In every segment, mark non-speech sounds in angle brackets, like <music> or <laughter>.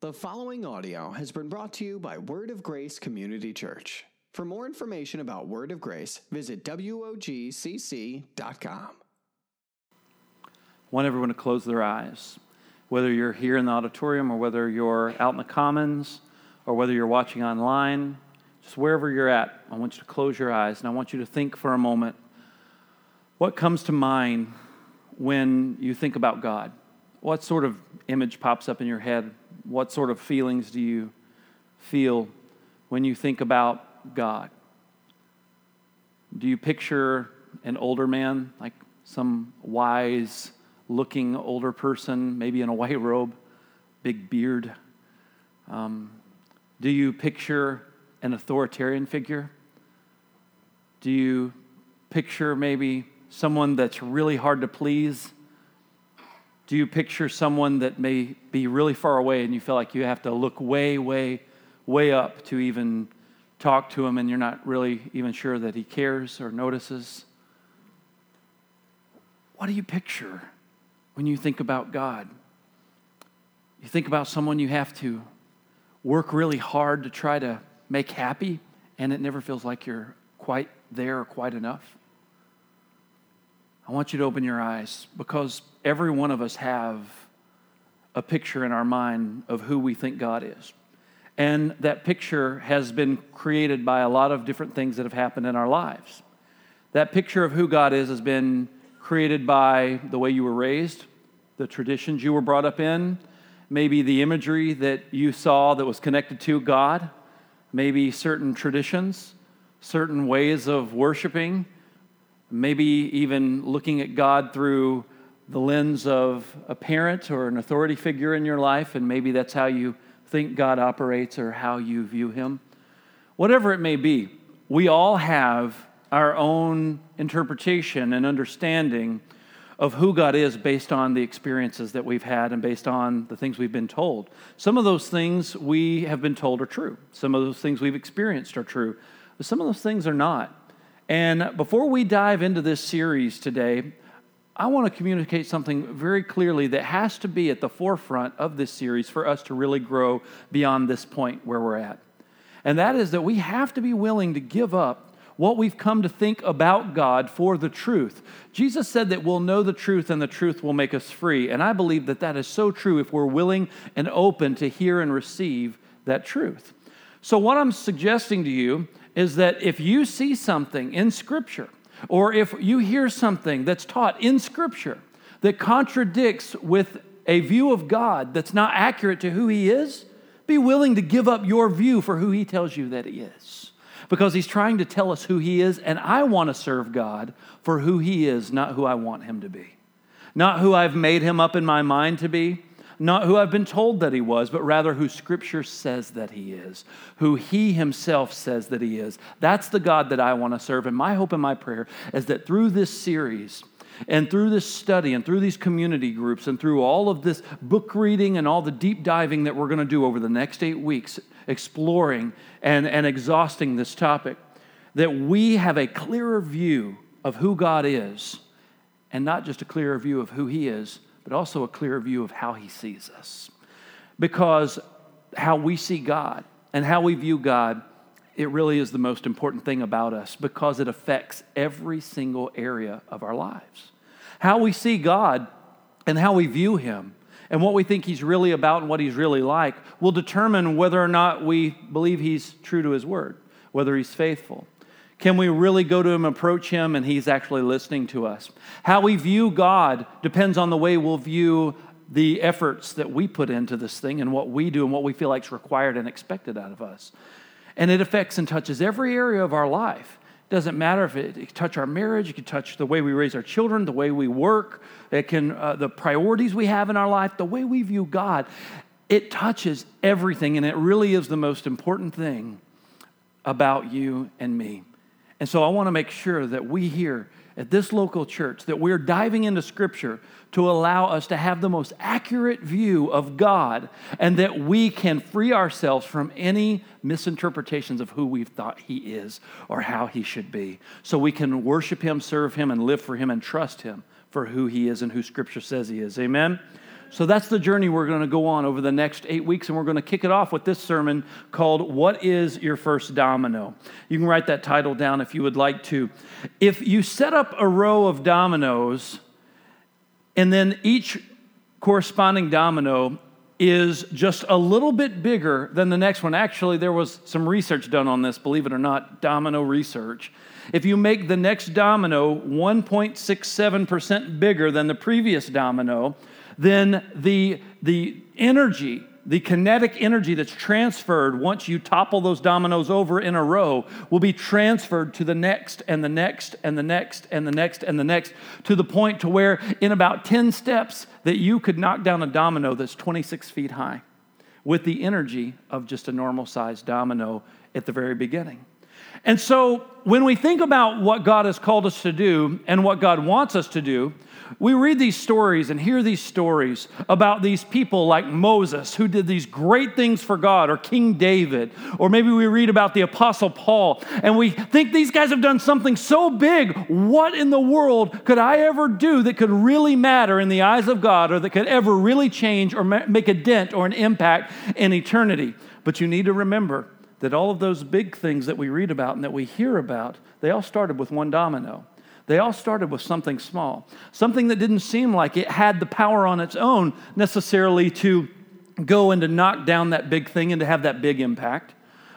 The following audio has been brought to you by Word of Grace Community Church. For more information about Word of Grace, visit WOGCC.com. I want everyone to close their eyes. Whether you're here in the auditorium or whether you're out in the commons or whether you're watching online, just wherever you're at, I want you to close your eyes and I want you to think for a moment what comes to mind when you think about God? What sort of image pops up in your head? What sort of feelings do you feel when you think about God? Do you picture an older man, like some wise looking older person, maybe in a white robe, big beard? Um, do you picture an authoritarian figure? Do you picture maybe someone that's really hard to please? Do you picture someone that may be really far away and you feel like you have to look way, way, way up to even talk to him and you're not really even sure that he cares or notices? What do you picture when you think about God? You think about someone you have to work really hard to try to make happy, and it never feels like you're quite there or quite enough. I want you to open your eyes because every one of us have a picture in our mind of who we think God is. And that picture has been created by a lot of different things that have happened in our lives. That picture of who God is has been created by the way you were raised, the traditions you were brought up in, maybe the imagery that you saw that was connected to God, maybe certain traditions, certain ways of worshiping maybe even looking at God through the lens of a parent or an authority figure in your life, and maybe that's how you think God operates or how you view Him. Whatever it may be, we all have our own interpretation and understanding of who God is based on the experiences that we've had and based on the things we've been told. Some of those things we have been told are true, some of those things we've experienced are true, but some of those things are not. And before we dive into this series today, I want to communicate something very clearly that has to be at the forefront of this series for us to really grow beyond this point where we're at. And that is that we have to be willing to give up what we've come to think about God for the truth. Jesus said that we'll know the truth and the truth will make us free. And I believe that that is so true if we're willing and open to hear and receive that truth. So, what I'm suggesting to you is that if you see something in Scripture, or if you hear something that's taught in Scripture that contradicts with a view of God that's not accurate to who He is, be willing to give up your view for who He tells you that He is. Because He's trying to tell us who He is, and I want to serve God for who He is, not who I want Him to be. Not who I've made Him up in my mind to be, not who I've been told that he was, but rather who Scripture says that he is, who he himself says that he is. That's the God that I want to serve. And my hope and my prayer is that through this series, and through this study and through these community groups and through all of this book reading and all the deep diving that we're going to do over the next eight weeks, exploring and, and exhausting this topic, that we have a clearer view of who God is and not just a clearer view of who He is, but also a clear view of how He sees us. Because how we see God and how we view God, it really is the most important thing about us because it affects every single area of our lives. How we see God and how we view Him and what we think He's really about and what He's really like will determine whether or not we believe He's true to His word, whether He's faithful. Can we really go to him, approach him, and he's actually listening to us? How we view God depends on the way we'll view the efforts that we put into this thing and what we do and what we feel like is required and expected out of us. And it affects and touches every area of our life. It doesn't matter if it, it can touch our marriage, it can touch the way we raise our children, the way we work, it can uh, the priorities we have in our life, the way we view God. It touches everything, and it really is the most important thing about you and me. And so I want to make sure that we here at this local church that we're diving into scripture to allow us to have the most accurate view of God and that we can free ourselves from any misinterpretations of who we've thought he is or how he should be. So we can worship him, serve him and live for him and trust him for who he is and who scripture says he is. Amen. So that's the journey we're going to go on over the next eight weeks, and we're going to kick it off with this sermon called What is Your First Domino? You can write that title down if you would like to. If you set up a row of dominoes, and then each corresponding domino is just a little bit bigger than the next one. Actually, there was some research done on this, believe it or not, domino research. If you make the next domino 1.67% bigger than the previous domino, then the, the energy the kinetic energy that's transferred once you topple those dominoes over in a row will be transferred to the next and the next and the next and the next and the next to the point to where in about 10 steps that you could knock down a domino that's 26 feet high with the energy of just a normal sized domino at the very beginning. And so when we think about what God has called us to do and what God wants us to do, we read these stories and hear these stories about these people like Moses who did these great things for God, or King David, or maybe we read about the Apostle Paul, and we think these guys have done something so big. What in the world could I ever do that could really matter in the eyes of God, or that could ever really change or make a dent or an impact in eternity? But you need to remember that all of those big things that we read about and that we hear about, they all started with one domino. They all started with something small, something that didn't seem like it had the power on its own necessarily to go and to knock down that big thing and to have that big impact.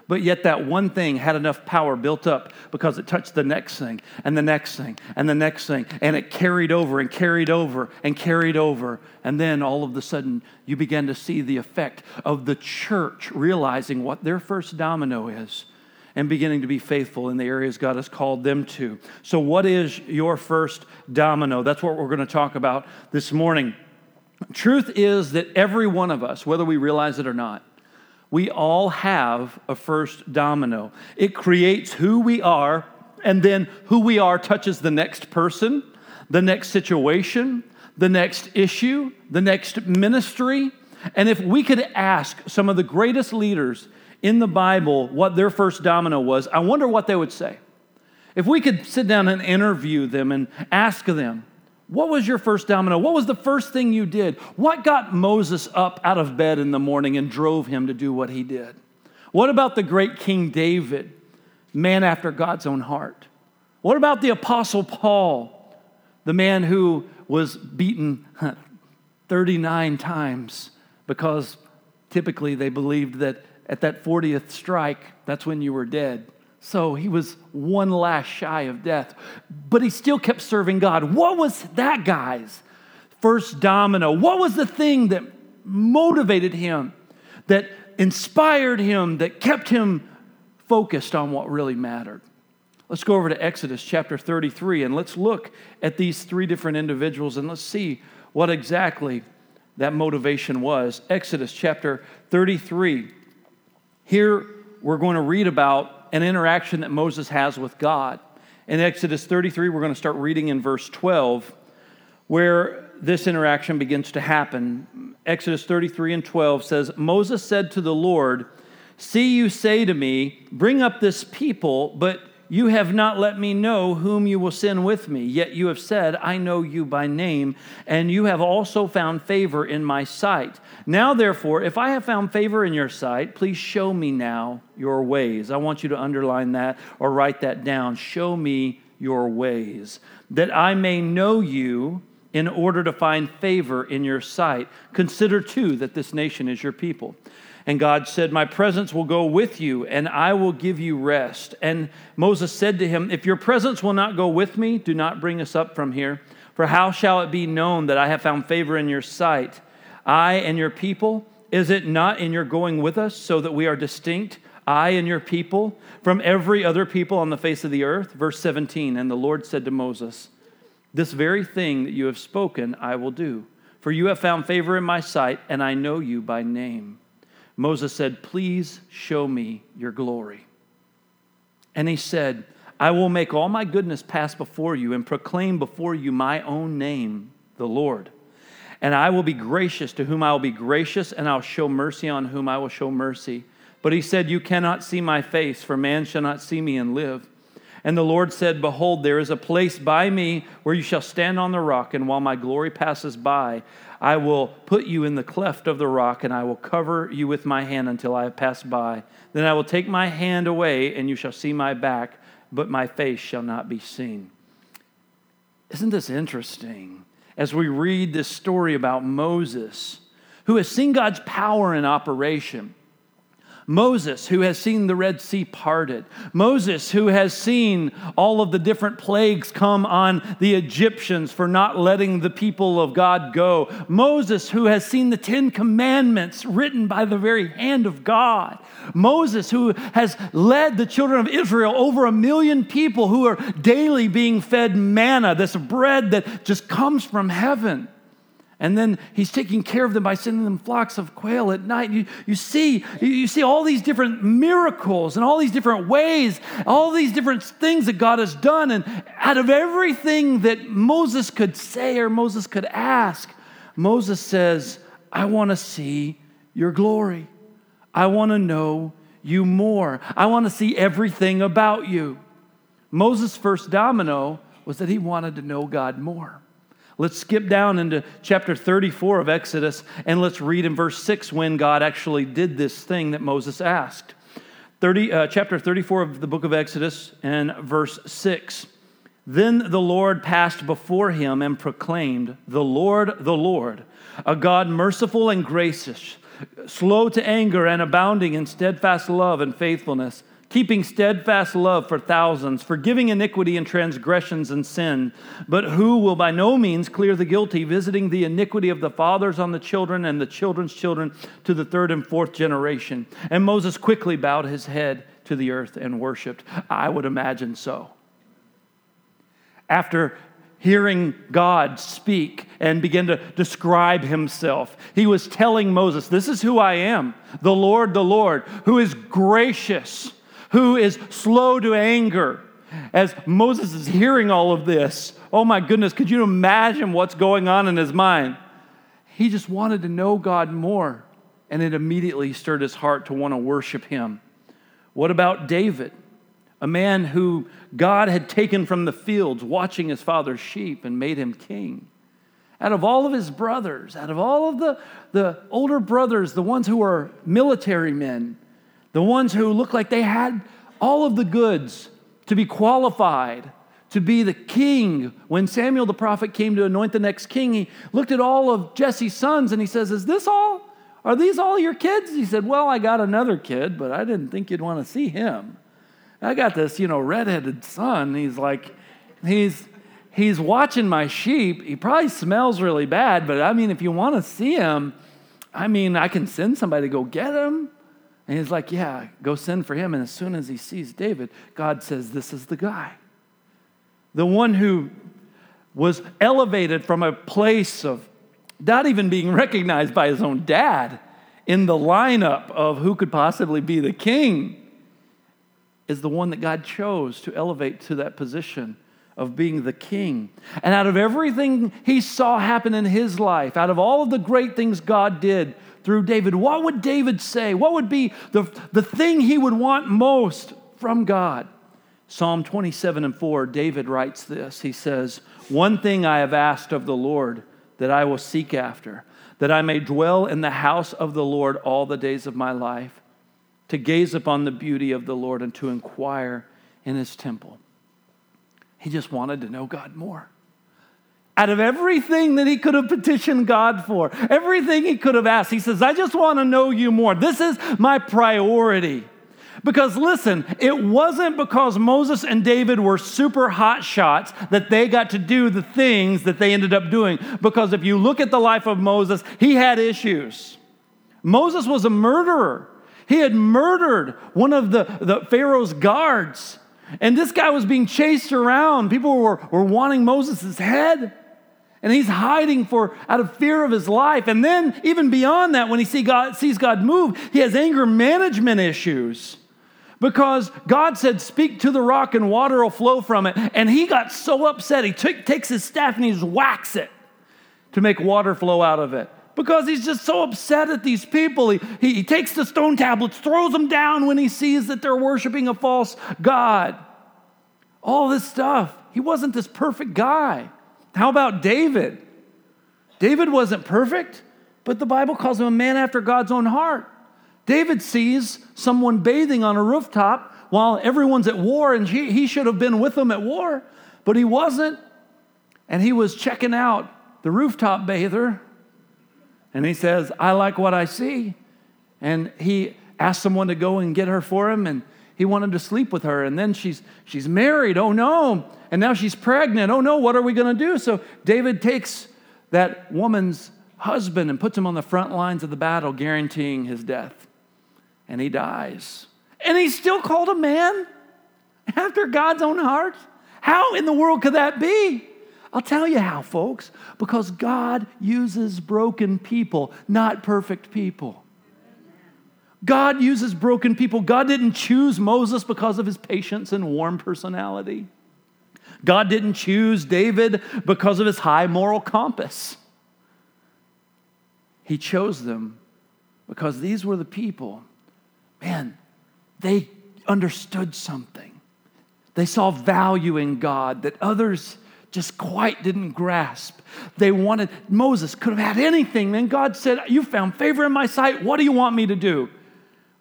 But yet, that one thing had enough power built up because it touched the next thing and the next thing and the next thing. And it carried over and carried over and carried over. And then all of a sudden, you began to see the effect of the church realizing what their first domino is and beginning to be faithful in the areas God has called them to. So, what is your first domino? That's what we're going to talk about this morning. Truth is that every one of us, whether we realize it or not, we all have a first domino. It creates who we are, and then who we are touches the next person, the next situation, the next issue, the next ministry. And if we could ask some of the greatest leaders in the Bible what their first domino was, I wonder what they would say. If we could sit down and interview them and ask them, what was your first domino? What was the first thing you did? What got Moses up out of bed in the morning and drove him to do what he did? What about the great King David, man after God's own heart? What about the Apostle Paul, the man who was beaten <laughs> 39 times because typically they believed that at that 40th strike, that's when you were dead. So he was one last shy of death, but he still kept serving God. What was that guy's first domino? What was the thing that motivated him, that inspired him, that kept him focused on what really mattered? Let's go over to Exodus chapter 33 and let's look at these three different individuals and let's see what exactly that motivation was. Exodus chapter 33 here we're going to read about an interaction that Moses has with God. In Exodus 33, we're going to start reading in verse 12, where this interaction begins to happen. Exodus 33 and 12 says, Moses said to the Lord, See, you say to me, Bring up this people, but you have not let me know whom you will send with me, yet you have said, I know you by name, and you have also found favor in my sight. Now, therefore, if I have found favor in your sight, please show me now your ways. I want you to underline that or write that down. Show me your ways, that I may know you in order to find favor in your sight. Consider, too, that this nation is your people. And God said, My presence will go with you, and I will give you rest. And Moses said to him, If your presence will not go with me, do not bring us up from here. For how shall it be known that I have found favor in your sight? I and your people, is it not in your going with us, so that we are distinct, I and your people, from every other people on the face of the earth? Verse 17 And the Lord said to Moses, This very thing that you have spoken, I will do. For you have found favor in my sight, and I know you by name. Moses said, Please show me your glory. And he said, I will make all my goodness pass before you and proclaim before you my own name, the Lord. And I will be gracious to whom I will be gracious, and I'll show mercy on whom I will show mercy. But he said, You cannot see my face, for man shall not see me and live. And the Lord said, Behold, there is a place by me where you shall stand on the rock, and while my glory passes by, I will put you in the cleft of the rock, and I will cover you with my hand until I have passed by. Then I will take my hand away, and you shall see my back, but my face shall not be seen. Isn't this interesting? As we read this story about Moses, who has seen God's power in operation Moses, who has seen the Red Sea parted. Moses, who has seen all of the different plagues come on the Egyptians for not letting the people of God go. Moses, who has seen the Ten Commandments written by the very hand of God. Moses, who has led the children of Israel, over a million people who are daily being fed manna, this bread that just comes from heaven. And then he's taking care of them by sending them flocks of quail at night. You, you, see, you see all these different miracles and all these different ways, all these different things that God has done. And out of everything that Moses could say or Moses could ask, Moses says, I want to see your glory. I want to know you more. I want to see everything about you. Moses' first domino was that he wanted to know God more. Let's skip down into chapter 34 of Exodus and let's read in verse 6 when God actually did this thing that Moses asked. 30, uh, chapter 34 of the book of Exodus and verse 6. Then the Lord passed before him and proclaimed, The Lord, the Lord, a God merciful and gracious, slow to anger and abounding in steadfast love and faithfulness keeping steadfast love for thousands, forgiving iniquity and transgressions and sin, but who will by no means clear the guilty, visiting the iniquity of the fathers on the children and the children's children to the third and fourth generation. And Moses quickly bowed his head to the earth and worshiped. I would imagine so. After hearing God speak and begin to describe himself. He was telling Moses, This is who I am, the Lord, the Lord, who is gracious who is slow to anger. As Moses is hearing all of this, oh my goodness, could you imagine what's going on in his mind? He just wanted to know God more, and it immediately stirred his heart to want to worship him. What about David? A man who God had taken from the fields watching his father's sheep and made him king. Out of all of his brothers, out of all of the, the older brothers, the ones who were military men, the ones who looked like they had all of the goods to be qualified to be the king. When Samuel the prophet came to anoint the next king, he looked at all of Jesse's sons and he says, Is this all? Are these all your kids? He said, Well, I got another kid, but I didn't think you'd want to see him. I got this, you know, redheaded son. He's like, he's he's watching my sheep. He probably smells really bad, but I mean, if you want to see him, I mean, I can send somebody to go get him. And he's like, Yeah, go send for him. And as soon as he sees David, God says, This is the guy. The one who was elevated from a place of not even being recognized by his own dad in the lineup of who could possibly be the king is the one that God chose to elevate to that position of being the king. And out of everything he saw happen in his life, out of all of the great things God did, through David, what would David say? What would be the, the thing he would want most from God? Psalm 27 and 4, David writes this. He says, One thing I have asked of the Lord that I will seek after, that I may dwell in the house of the Lord all the days of my life, to gaze upon the beauty of the Lord and to inquire in his temple. He just wanted to know God more out of everything that he could have petitioned God for, everything he could have asked, he says, I just want to know you more. This is my priority. Because listen, it wasn't because Moses and David were super hot shots that they got to do the things that they ended up doing. Because if you look at the life of Moses, he had issues. Moses was a murderer. He had murdered one of the, the Pharaoh's guards. And this guy was being chased around. People were, were wanting Moses' head and he's hiding for out of fear of his life. And then even beyond that, when he see God, sees God move, he has anger management issues. Because God said, Speak to the rock and water will flow from it. And he got so upset, he took, takes his staff and he just whacks it to make water flow out of it. Because he's just so upset at these people. He, he, he takes the stone tablets, throws them down when he sees that they're worshiping a false God. all this stuff. He wasn't this perfect guy. How about David? David wasn't perfect, but the Bible calls him a man after God's own heart. David sees someone bathing on a rooftop while everyone's at war, and he, he should have been with them at war, but he wasn't. And he was checking out the rooftop bather, and he says, I like what I see. And he asked someone to go and get her for him, and he wanted to sleep with her. And then she's, she's married. Oh no. And now she's pregnant. Oh no, what are we going to do? So David takes that woman's husband and puts him on the front lines of the battle, guaranteeing his death. And he dies. And he's still called a man after God's own heart. How in the world could that be? I'll tell you how, folks. Because God uses broken people, not perfect people. God uses broken people. God didn't choose Moses because of his patience and warm personality. God didn't choose David because of his high moral compass. He chose them because these were the people, man, they understood something. They saw value in God that others just quite didn't grasp. They wanted, Moses could have had anything. Then God said, You found favor in my sight. What do you want me to do?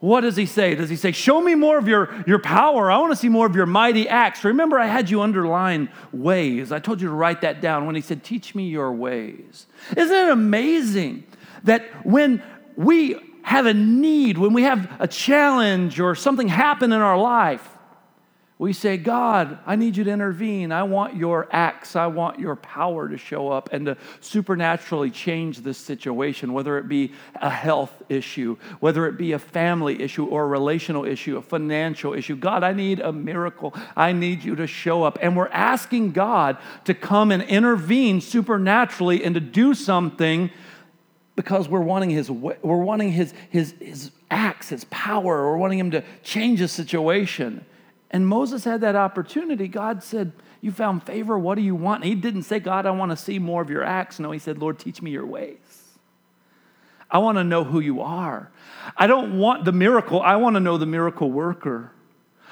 What does he say? Does he say, Show me more of your, your power? I want to see more of your mighty acts. Remember, I had you underline ways. I told you to write that down when he said, Teach me your ways. Isn't it amazing that when we have a need, when we have a challenge or something happen in our life, we say, God, I need you to intervene. I want your acts, I want your power to show up and to supernaturally change this situation, whether it be a health issue, whether it be a family issue or a relational issue, a financial issue. God, I need a miracle. I need you to show up. And we're asking God to come and intervene supernaturally and to do something because we're wanting his we're wanting his his his acts, his power, we're wanting him to change the situation. And Moses had that opportunity. God said, You found favor. What do you want? He didn't say, God, I want to see more of your acts. No, he said, Lord, teach me your ways. I want to know who you are. I don't want the miracle, I want to know the miracle worker.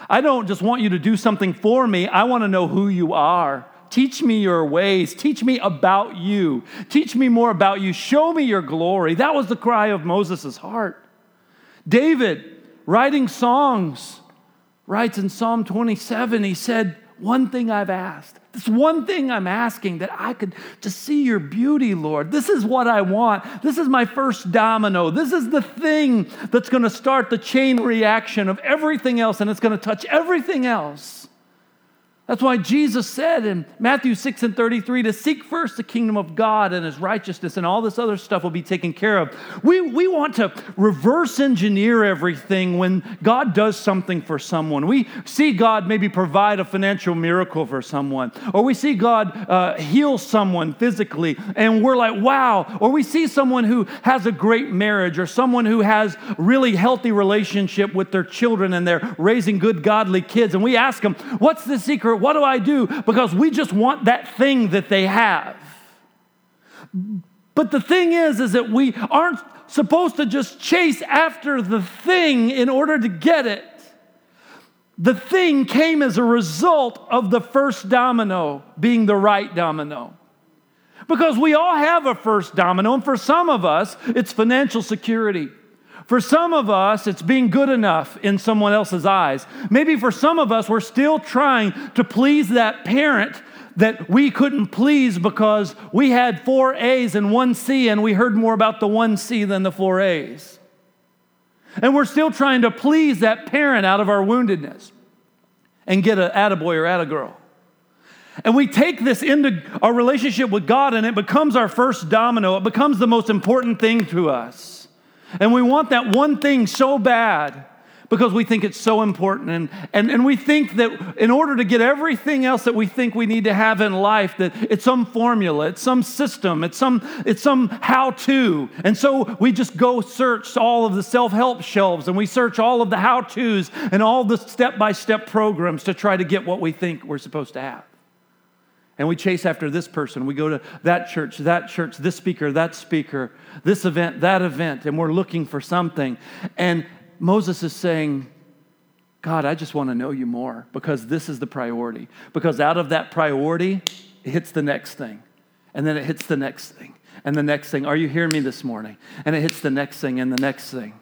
I don't just want you to do something for me, I want to know who you are. Teach me your ways. Teach me about you. Teach me more about you. Show me your glory. That was the cry of Moses' heart. David, writing songs, writes in Psalm 27, he said, One thing I've asked. This one thing I'm asking that I could just see your beauty, Lord. This is what I want. This is my first domino. This is the thing that's going to start the chain reaction of everything else, and it's going to touch everything else. That's why Jesus said in Matthew 6 and 33 to seek first the kingdom of God and his righteousness, and all this other stuff will be taken care of. We, we want to reverse engineer everything when God does something for someone. We see God maybe provide a financial miracle for someone, or we see God uh, heal someone physically, and we're like, wow. Or we see someone who has a great marriage, or someone who has really healthy relationship with their children, and they're raising good, godly kids, and we ask them, what's the secret? What do I do? Because we just want that thing that they have. But the thing is, is that we aren't supposed to just chase after the thing in order to get it. The thing came as a result of the first domino being the right domino. Because we all have a first domino, and for some of us, it's financial security. For some of us, it's being good enough in someone else's eyes. Maybe for some of us, we're still trying to please that parent that we couldn't please because we had four A's and one C, and we heard more about the one C than the four A's. And we're still trying to please that parent out of our woundedness and get an attaboy or attagirl. And we take this into our relationship with God, and it becomes our first domino. It becomes the most important thing to us. And we want that one thing so bad because we think it's so important. And, and, and we think that in order to get everything else that we think we need to have in life, that it's some formula, it's some system, it's some, it's some how to. And so we just go search all of the self help shelves and we search all of the how to's and all the step by step programs to try to get what we think we're supposed to have and we chase after this person. We go to that church, that church, this speaker, that speaker, this event, that event, and we're looking for something. And Moses is saying, God, I just want to know you more because this is the priority. Because out of that priority, it hits the next thing. And then it hits the next thing and the next thing. Are you hearing me this morning? And it hits the next thing and the next thing.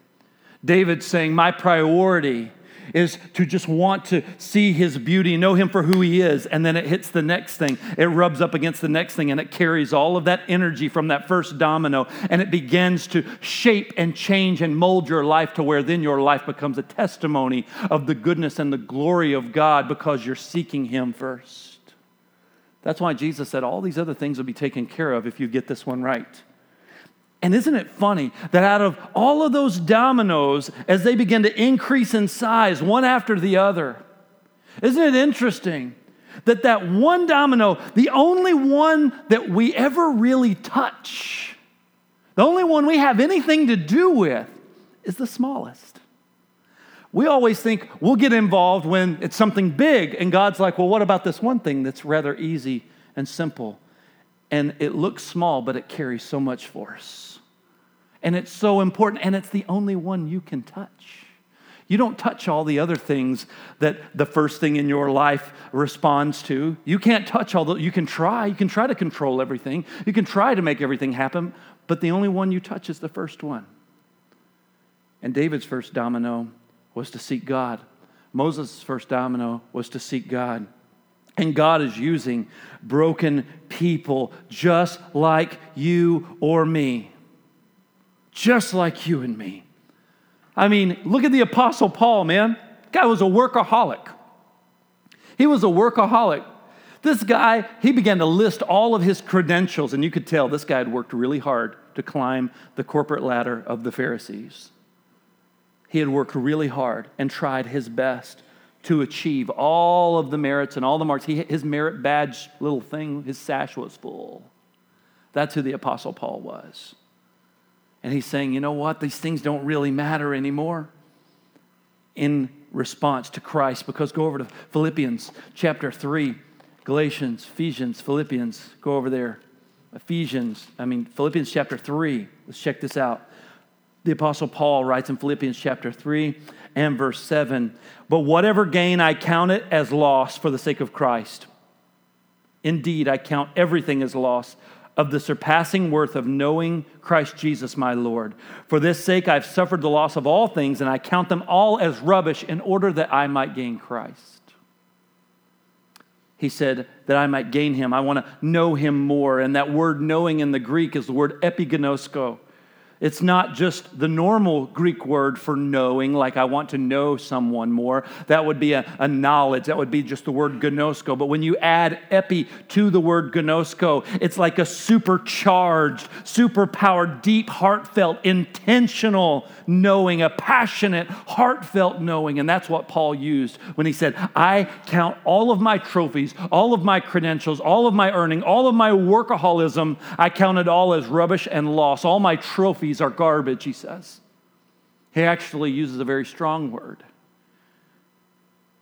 David's saying, My priority is to just want to see his beauty, know him for who he is, and then it hits the next thing. It rubs up against the next thing, and it carries all of that energy from that first domino, and it begins to shape and change and mold your life to where then your life becomes a testimony of the goodness and the glory of God because you're seeking him first. That's why Jesus said all these other things will be taken care of if you get this one right. And isn't it funny that out of all of those dominoes, as they begin to increase in size one after the other, isn't it interesting that that one domino, the only one that we ever really touch, the only one we have anything to do with, is the smallest? We always think we'll get involved when it's something big, and God's like, well, what about this one thing that's rather easy and simple? And it looks small, but it carries so much force. And it's so important, and it's the only one you can touch. You don't touch all the other things that the first thing in your life responds to. You can't touch all the, you can try. You can try to control everything. You can try to make everything happen, but the only one you touch is the first one. And David's first domino was to seek God. Moses' first domino was to seek God. And God is using broken people just like you or me just like you and me. I mean, look at the Apostle Paul, man. Guy was a workaholic. He was a workaholic. This guy, he began to list all of his credentials, and you could tell this guy had worked really hard to climb the corporate ladder of the Pharisees. He had worked really hard and tried his best to achieve all of the merits and all the marks. He, his merit badge little thing, his sash was full. That's who the Apostle Paul was. And he's saying, you know what? These things don't really matter anymore in response to Christ. Because go over to Philippians chapter 3, Galatians, Ephesians, Philippians. Go over there. Ephesians, I mean, Philippians chapter 3. Let's check this out. The Apostle Paul writes in Philippians chapter 3 and verse 7 But whatever gain I count it as loss for the sake of Christ. Indeed, I count everything as loss of the surpassing worth of knowing Christ Jesus my Lord. For this sake I've suffered the loss of all things, and I count them all as rubbish in order that I might gain Christ. He said that I might gain him. I want to know him more. And that word knowing in the Greek is the word epiginosko. It's not just the normal Greek word for knowing, like I want to know someone more. That would be a, a, knowledge. That would be just the word gnosko. But when you add epi to the word gnosko, it's like a supercharged, superpowered, deep, heartfelt, intentional knowing, a passionate, heartfelt knowing. And that's what Paul used when he said, I count all of my trophies, all of my credentials, all of my earning, all of my workaholism, I count it all as rubbish and loss. All my trophies trophies are garbage, he says. He actually uses a very strong word.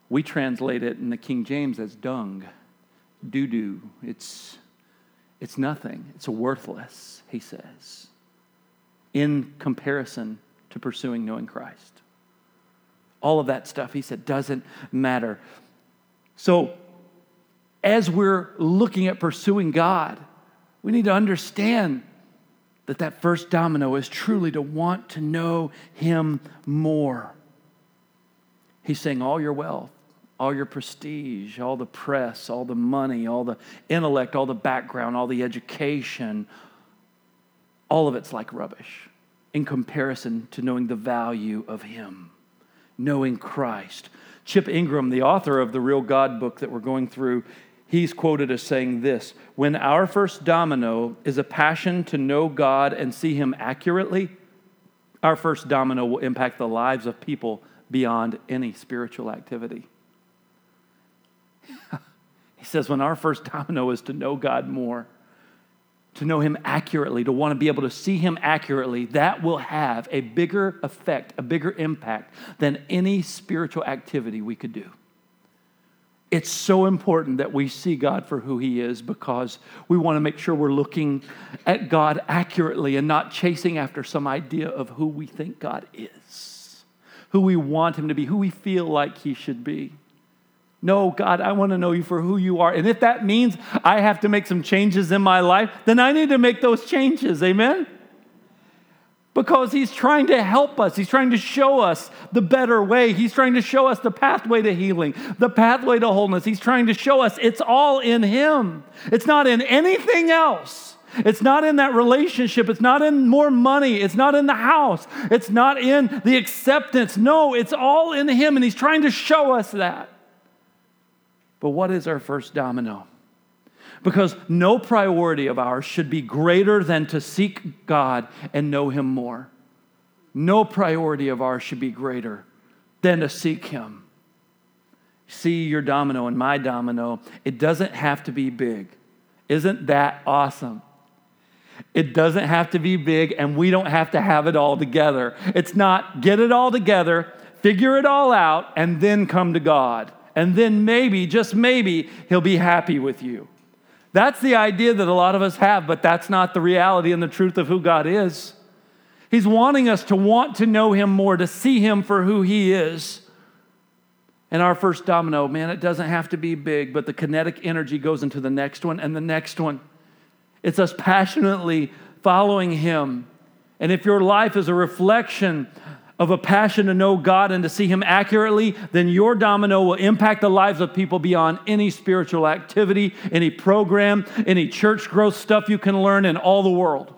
We translate it in the King James as dung, doo doo. It's, it's nothing, it's worthless, he says, in comparison to pursuing knowing Christ. All of that stuff, he said, doesn't matter. So, as we're looking at pursuing God, we need to understand that that first domino is truly to want to know him more. He's saying all your wealth, all your prestige, all the press, all the money, all the intellect, all the background, all the education, all of it's like rubbish in comparison to knowing the value of him, knowing Christ. Chip Ingram, the author of the Real God book that we're going through, he's quoted as saying this When our first domino is a passion to know God and see Him accurately, our first domino will impact the lives of people beyond any spiritual activity. <laughs> he says, When our first domino is to know God more, to know Him accurately, to want to be able to see Him accurately, that will have a bigger effect, a bigger impact than any spiritual activity we could do. It's so important that we see God for who He is because we want to make sure we're looking at God accurately and not chasing after some idea of who we think God is. who we want him to be, who we feel like he should be. No, God, I want to know you for who you are. And if that means I have to make some changes in my life, then I need to make those changes. Amen? Because he's trying to help us. He's trying to show us the better way. He's trying to show us the pathway to healing, the pathway to wholeness. He's trying to show us it's all in him, it's not in anything else. It's not in that relationship. It's not in more money. It's not in the house. It's not in the acceptance. No, it's all in Him, and He's trying to show us that. But what is our first domino? Because no priority of ours should be greater than to seek God and know Him more. No priority of ours should be greater than to seek Him. See your domino and my domino, it doesn't have to be big. Isn't that awesome? It doesn't have to be big, and we don't have to have it all together. It's not get it all together, figure it all out, and then come to God and then maybe, just maybe, he'll be happy with you. That's the idea that a lot of us have, but that's not the reality and the truth of who God is. He's wanting us to want to know him more, to see him for who he is. And our first domino, man, it doesn't have to be big, but the kinetic energy goes into the next one and the next one. It's us passionately following him. And if your life is a reflection of a passion to know God and to see Him accurately, then your domino will impact the lives of people beyond any spiritual activity, any program, any church growth stuff you can learn in all the world.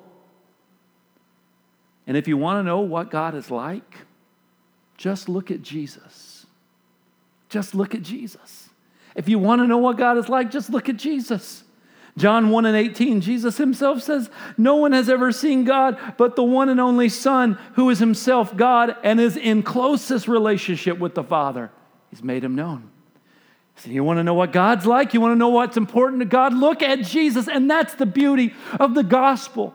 And if you want to know what God is like, just look at Jesus. Just look at Jesus. If you want to know what God is like, just look at Jesus. John 1 and 18, Jesus himself says, No one has ever seen God but the one and only Son, who is himself God and is in closest relationship with the Father. He's made him known. So you want to know what God's like? You want to know what's important to God? Look at Jesus. And that's the beauty of the gospel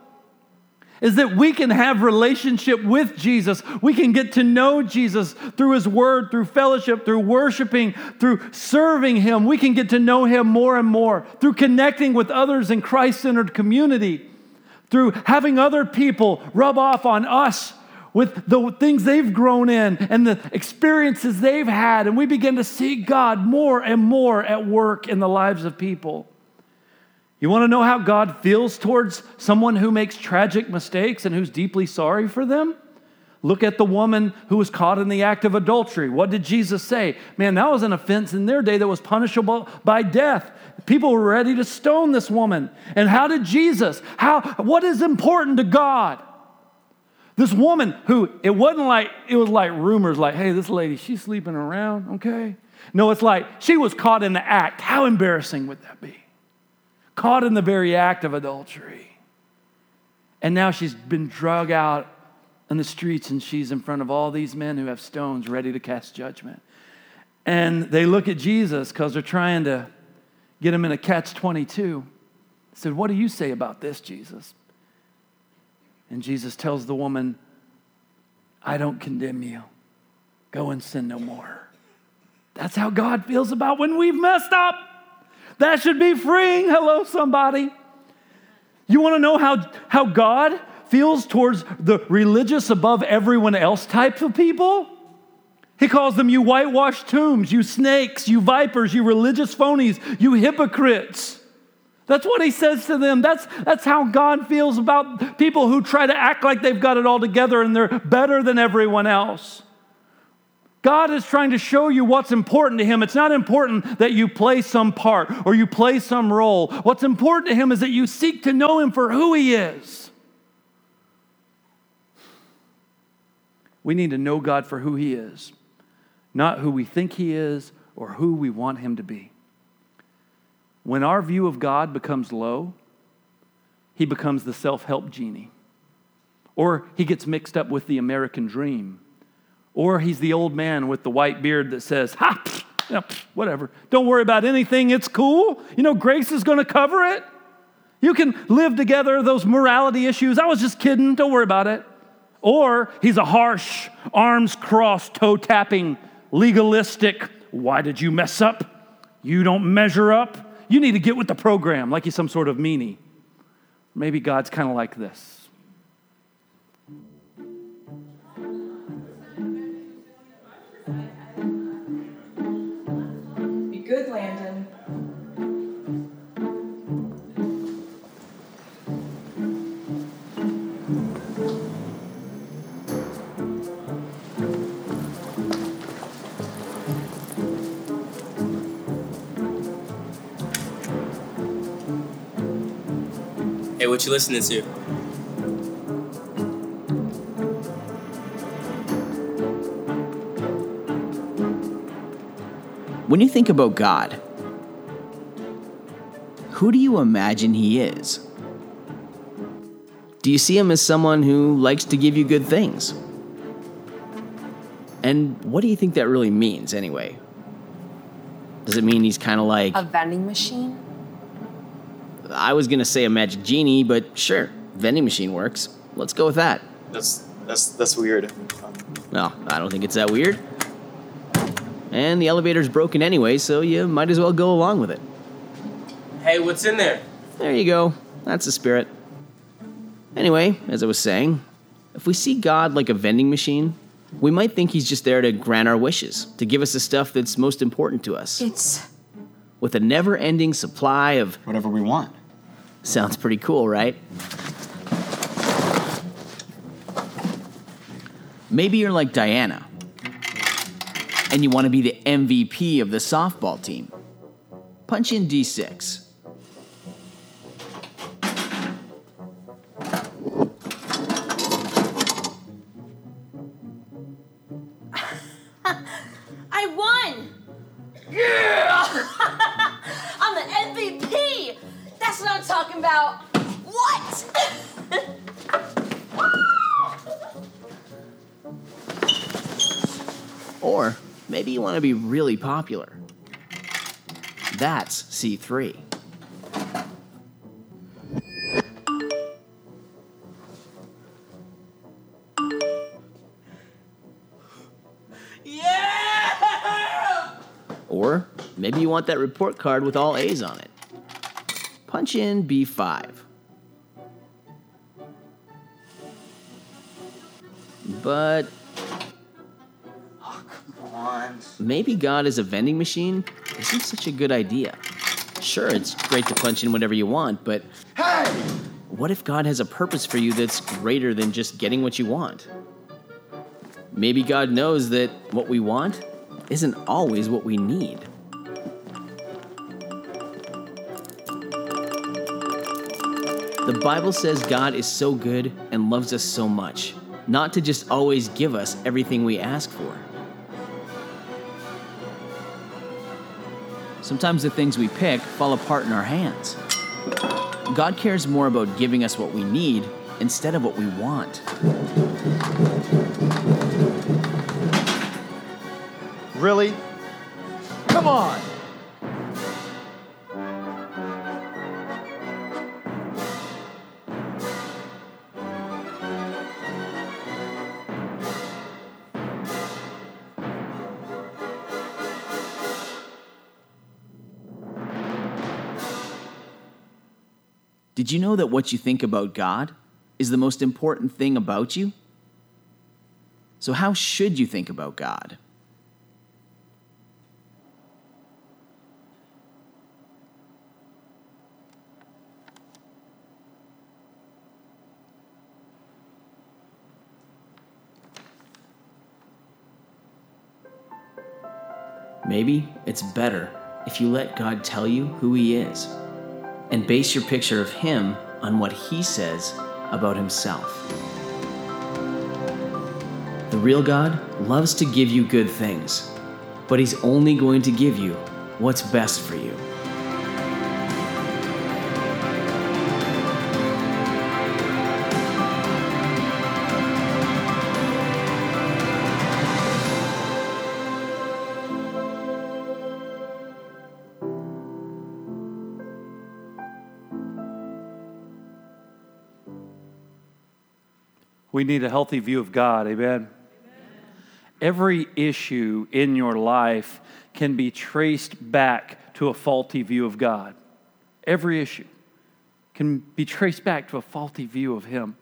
is that we can have relationship with Jesus. We can get to know Jesus through his word, through fellowship, through worshiping, through serving him. We can get to know him more and more through connecting with others in Christ-centered community, through having other people rub off on us with the things they've grown in and the experiences they've had and we begin to see God more and more at work in the lives of people. You want to know how God feels towards someone who makes tragic mistakes and who's deeply sorry for them? Look at the woman who was caught in the act of adultery. What did Jesus say? Man, that was an offense in their day that was punishable by death. People were ready to stone this woman. And how did Jesus? How what is important to God? This woman who it wasn't like it was like rumors like, "Hey, this lady, she's sleeping around, okay?" No, it's like she was caught in the act. How embarrassing would that be? Caught in the very act of adultery. And now she's been drug out in the streets and she's in front of all these men who have stones ready to cast judgment. And they look at Jesus because they're trying to get him in a catch 22. Said, What do you say about this, Jesus? And Jesus tells the woman, I don't condemn you. Go and sin no more. That's how God feels about when we've messed up. That should be freeing. Hello, somebody. You want to know how, how God feels towards the religious above everyone else type of people? He calls them you whitewashed tombs, you snakes, you vipers, you religious phonies, you hypocrites. That's what he says to them. That's, that's how God feels about people who try to act like they've got it all together and they're better than everyone else. God is trying to show you what's important to Him. It's not important that you play some part or you play some role. What's important to Him is that you seek to know Him for who He is. We need to know God for who He is, not who we think He is or who we want Him to be. When our view of God becomes low, He becomes the self help genie, or He gets mixed up with the American dream or he's the old man with the white beard that says, ha, whatever. Don't worry about anything. It's cool. You know, grace is going to cover it. You can live together those morality issues. I was just kidding. Don't worry about it. Or he's a harsh, arms crossed, toe tapping, legalistic. Why did you mess up? You don't measure up. You need to get with the program like he's some sort of meanie. Maybe God's kind of like this. Good, Landon. Hey, what you listening to? When you think about God, who do you imagine He is? Do you see Him as someone who likes to give you good things? And what do you think that really means, anyway? Does it mean He's kind of like. A vending machine? I was gonna say a magic genie, but sure, vending machine works. Let's go with that. That's that's that's weird. No, I don't think it's that weird. And the elevator's broken anyway, so you might as well go along with it. Hey, what's in there? There you go. That's the spirit. Anyway, as I was saying, if we see God like a vending machine, we might think he's just there to grant our wishes, to give us the stuff that's most important to us. It's. With a never ending supply of. Whatever we want. Sounds pretty cool, right? Maybe you're like Diana, and you want to be the MVP of the softball team. Punch in D6. Want to be really popular. That's C3. yeah! Or maybe you want that report card with all A's on it. Punch in B5. But maybe God is a vending machine isn't such a good idea. Sure, it's great to punch in whatever you want, but Hey! what if God has a purpose for you that's greater than just getting what you want? Maybe God knows that what we want isn't always what we need. The Bible says God is so good and loves us so much, not to just always give us everything we ask for. Sometimes the things we pick fall apart in our hands. God cares more about giving us what we need instead of what we want. Really? Come on! Did you know that what you think about God is the most important thing about you? So, how should you think about God? Maybe it's better if you let God tell you who He is and base your picture of Him on what He says about Himself. The real God loves to give you good things, but He's only going to give you what's best for you. We need a healthy view of God. Amen. Every issue in your life can be traced back to a faulty view of God. Every issue can be traced back to a faulty view of Him.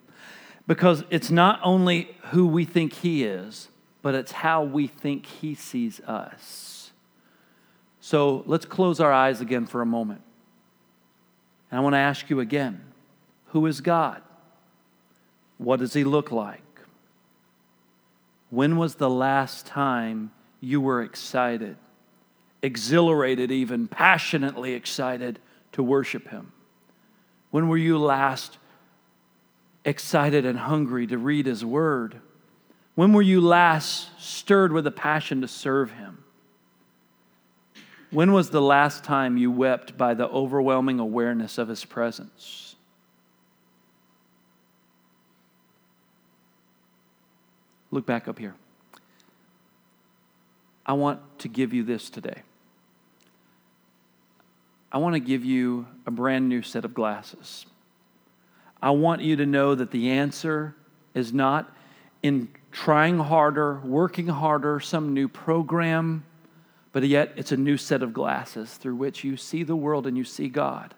Because it's not only who we think He is, but it's how we think He sees us. So let's close our eyes again for a moment. And I want to ask you again who is God? What does he look like? When was the last time you were excited, exhilarated, even passionately excited to worship him? When were you last excited and hungry to read his word? When were you last stirred with a passion to serve him? When was the last time you wept by the overwhelming awareness of his presence? Look back up here. I want to give you this today. I want to give you a brand new set of glasses. I want you to know that the answer is not in trying harder, working harder, some new program, but yet it's a new set of glasses through which you see the world and you see God.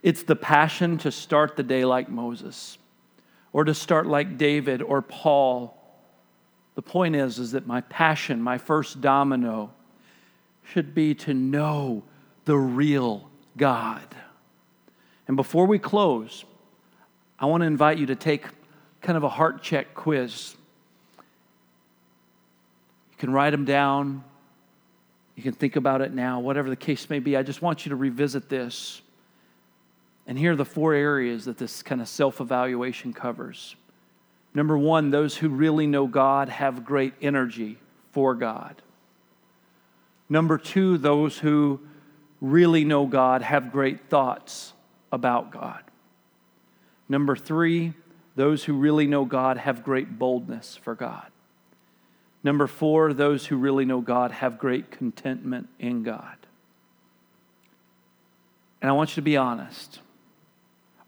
It's the passion to start the day like Moses or to start like David or Paul the point is, is that my passion, my first domino, should be to know the real God. And before we close, I want to invite you to take kind of a heart check quiz. You can write them down. You can think about it now, whatever the case may be. I just want you to revisit this. And here are the four areas that this kind of self evaluation covers. Number one, those who really know God have great energy for God. Number two, those who really know God have great thoughts about God. Number three, those who really know God have great boldness for God. Number four, those who really know God have great contentment in God. And I want you to be honest.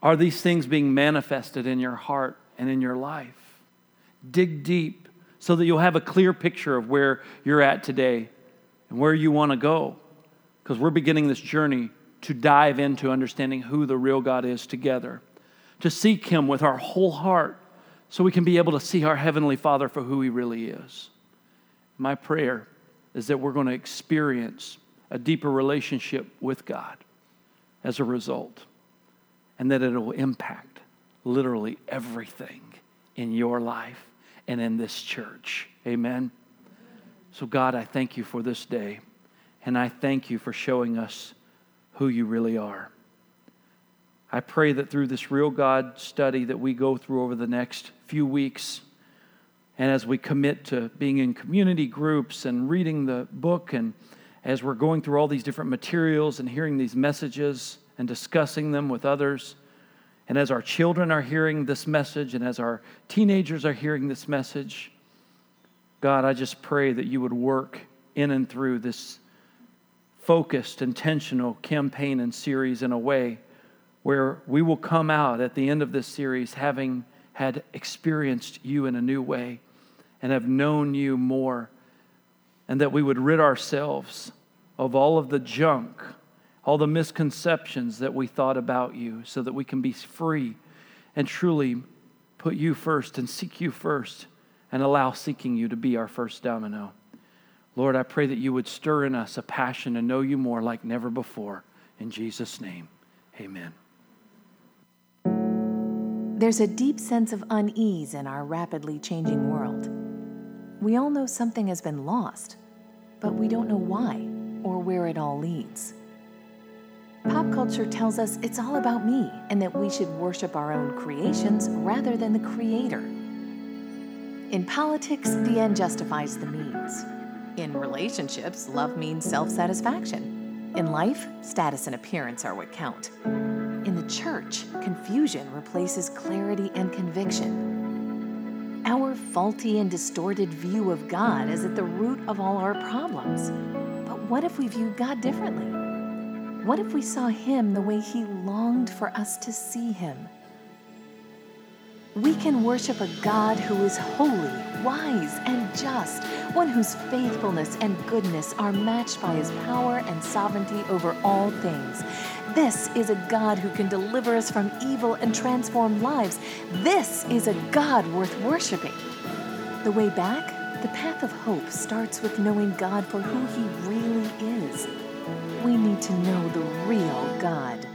Are these things being manifested in your heart and in your life. Dig deep so that you'll have a clear picture of where you're at today and where you want to go. Because we're beginning this journey to dive into understanding who the real God is together, to seek Him with our whole heart so we can be able to see our Heavenly Father for who He really is. My prayer is that we're going to experience a deeper relationship with God as a result, and that it will impact literally everything in your life and in this church. Amen. So, God, I thank you for this day, and I thank you for showing us who you really are. I pray that through this real God study that we go through over the next few weeks, and as we commit to being in community groups and reading the book, and as we're going through all these different materials and hearing these messages and discussing them with others, and as our children are hearing this message, and as our teenagers are hearing this message, God, I just pray that you would work in and through this focused, intentional campaign and series in a way where we will come out at the end of this series having had experienced you in a new way and have known you more, and that we would rid ourselves of all of the junk all the misconceptions that we thought about you so that we can be free and truly put you first and seek you first and allow seeking you to be our first domino. Lord, I pray that you would stir in us a passion to know you more like never before. In Jesus' name, amen. There's a deep sense of unease in our rapidly changing world. We all know something has been lost, but we don't know why or where it all leads. Pop culture tells us it's all about me and that we should worship our own creations rather than the Creator. In politics, the end justifies the means. In relationships, love means self satisfaction. In life, status and appearance are what count. In the church, confusion replaces clarity and conviction. Our faulty and distorted view of God is at the root of all our problems. But what if we view God differently? What if we saw Him the way He longed for us to see Him? We can worship a God who is holy, wise, and just, one whose faithfulness and goodness are matched by His power and sovereignty over all things. This is a God who can deliver us from evil and transform lives. This is a God worth worshiping. The way back, the path of hope starts with knowing God for who He really is We need to know the real God.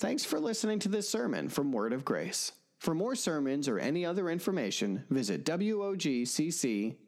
Thanks for listening to this sermon from Word of Grace. For more sermons or any other information, visit WOGCC.com.